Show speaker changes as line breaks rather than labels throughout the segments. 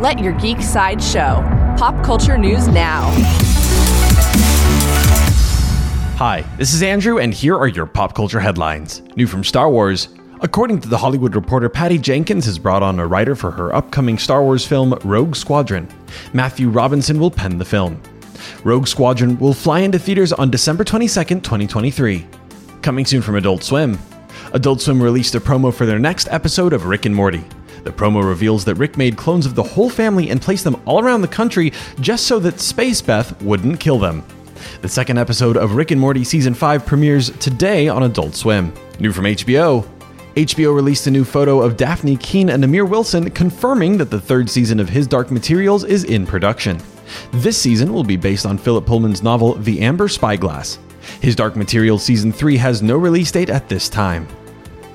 Let your geek side show. Pop culture news now.
Hi, this is Andrew, and here are your pop culture headlines. New from Star Wars. According to The Hollywood Reporter, Patty Jenkins has brought on a writer for her upcoming Star Wars film, Rogue Squadron. Matthew Robinson will pen the film. Rogue Squadron will fly into theaters on December 22, 2023. Coming soon from Adult Swim. Adult Swim released a promo for their next episode of Rick and Morty. The promo reveals that Rick made clones of the whole family and placed them all around the country just so that Space Beth wouldn't kill them. The second episode of Rick and Morty Season 5 premieres today on Adult Swim. New from HBO. HBO released a new photo of Dafne Keen and Amir Wilson confirming that the third season of His Dark Materials is in production. This season will be based on Philip Pullman's novel The Amber Spyglass. His Dark Materials Season 3 has no release date at this time.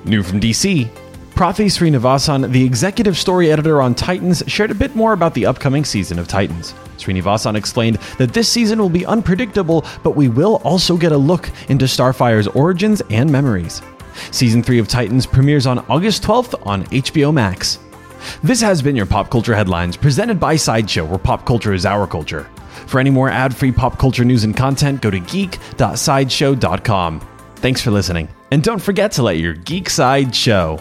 New from DC, Prathi Srinivasan, the executive story editor on Titans, shared a bit more about the upcoming season of Titans. Srinivasan explained that this season will be unpredictable, but we will also get a look into Starfire's origins and memories. Season 3 of Titans premieres on August 12th on HBO Max. This has been your Pop Culture Headlines, presented by Sideshow, where pop culture is our culture. For any more ad free pop culture news and content, go to geek.sideshow.com. Thanks for listening, and don't forget to let your geek side show.